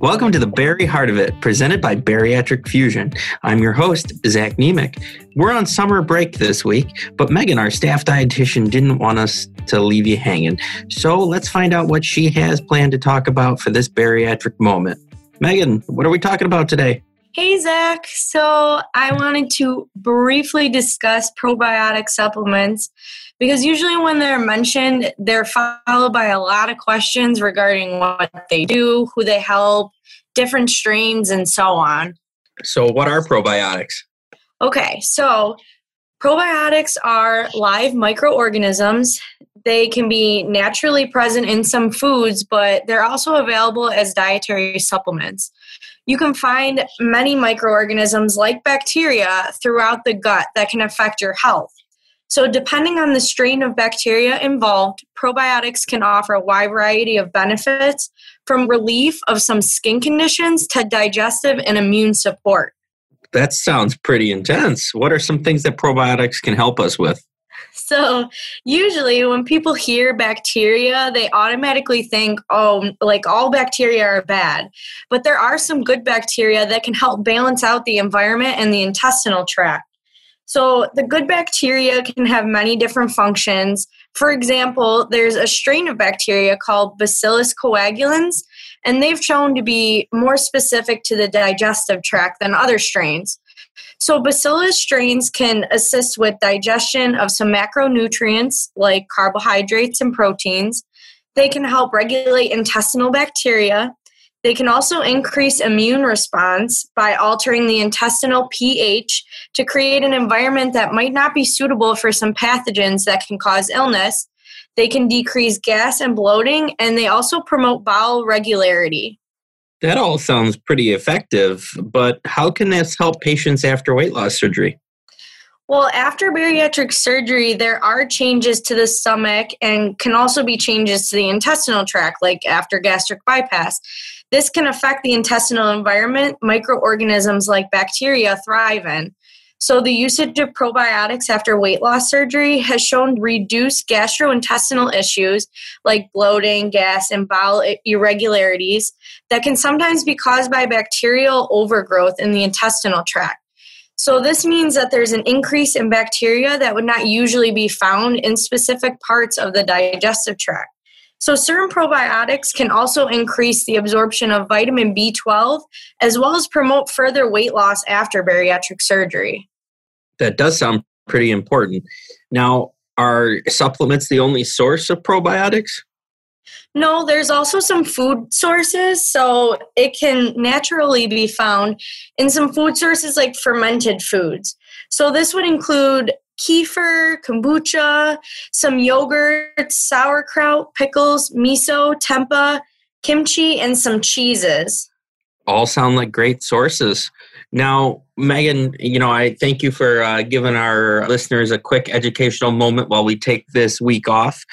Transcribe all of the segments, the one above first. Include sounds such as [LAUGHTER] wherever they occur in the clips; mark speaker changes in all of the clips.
Speaker 1: Welcome to the Very Heart of It, presented by Bariatric Fusion. I'm your host, Zach Nemec. We're on summer break this week, but Megan, our staff dietitian, didn't want us to leave you hanging. So let's find out what she has planned to talk about for this bariatric moment. Megan, what are we talking about today?
Speaker 2: Hey, Zach. So I wanted to briefly discuss probiotic supplements because usually when they're mentioned, they're followed by a lot of questions regarding what they do, who they help, different strains, and so on.
Speaker 1: So, what are probiotics?
Speaker 2: Okay, so probiotics are live microorganisms. They can be naturally present in some foods, but they're also available as dietary supplements. You can find many microorganisms like bacteria throughout the gut that can affect your health. So, depending on the strain of bacteria involved, probiotics can offer a wide variety of benefits from relief of some skin conditions to digestive and immune support.
Speaker 1: That sounds pretty intense. What are some things that probiotics can help us with? [LAUGHS]
Speaker 2: So, usually when people hear bacteria, they automatically think, oh, like all bacteria are bad. But there are some good bacteria that can help balance out the environment and the intestinal tract. So, the good bacteria can have many different functions. For example, there's a strain of bacteria called Bacillus coagulans, and they've shown to be more specific to the digestive tract than other strains. So, Bacillus strains can assist with digestion of some macronutrients like carbohydrates and proteins. They can help regulate intestinal bacteria they can also increase immune response by altering the intestinal pH to create an environment that might not be suitable for some pathogens that can cause illness. They can decrease gas and bloating, and they also promote bowel regularity.
Speaker 1: That all sounds pretty effective, but how can this help patients after weight loss surgery?
Speaker 2: Well, after bariatric surgery, there are changes to the stomach and can also be changes to the intestinal tract, like after gastric bypass. This can affect the intestinal environment microorganisms like bacteria thrive in. So, the usage of probiotics after weight loss surgery has shown reduced gastrointestinal issues like bloating, gas, and bowel irregularities that can sometimes be caused by bacterial overgrowth in the intestinal tract. So, this means that there's an increase in bacteria that would not usually be found in specific parts of the digestive tract. So, certain probiotics can also increase the absorption of vitamin B12 as well as promote further weight loss after bariatric surgery.
Speaker 1: That does sound pretty important. Now, are supplements the only source of probiotics?
Speaker 2: No, there's also some food sources. So it can naturally be found in some food sources like fermented foods. So this would include kefir, kombucha, some yogurt, sauerkraut, pickles, miso, tempeh, kimchi, and some cheeses.
Speaker 1: All sound like great sources. Now, Megan, you know, I thank you for uh, giving our listeners a quick educational moment while we take this week off.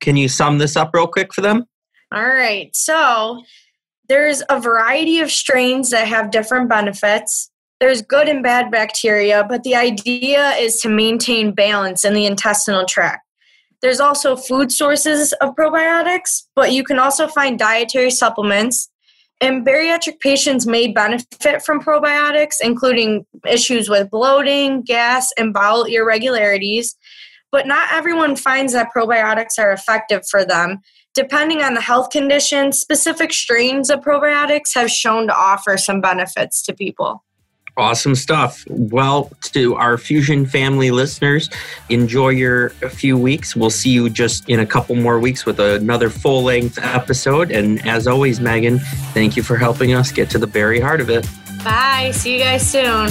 Speaker 1: Can you sum this up real quick for them?
Speaker 2: All right. So, there's a variety of strains that have different benefits there's good and bad bacteria, but the idea is to maintain balance in the intestinal tract. There's also food sources of probiotics, but you can also find dietary supplements. And bariatric patients may benefit from probiotics, including issues with bloating, gas, and bowel irregularities. But not everyone finds that probiotics are effective for them. Depending on the health condition, specific strains of probiotics have shown to offer some benefits to people.
Speaker 1: Awesome stuff. Well, to our Fusion family listeners, enjoy your few weeks. We'll see you just in a couple more weeks with another full length episode. And as always, Megan, thank you for helping us get to the very heart of it.
Speaker 2: Bye. See you guys soon.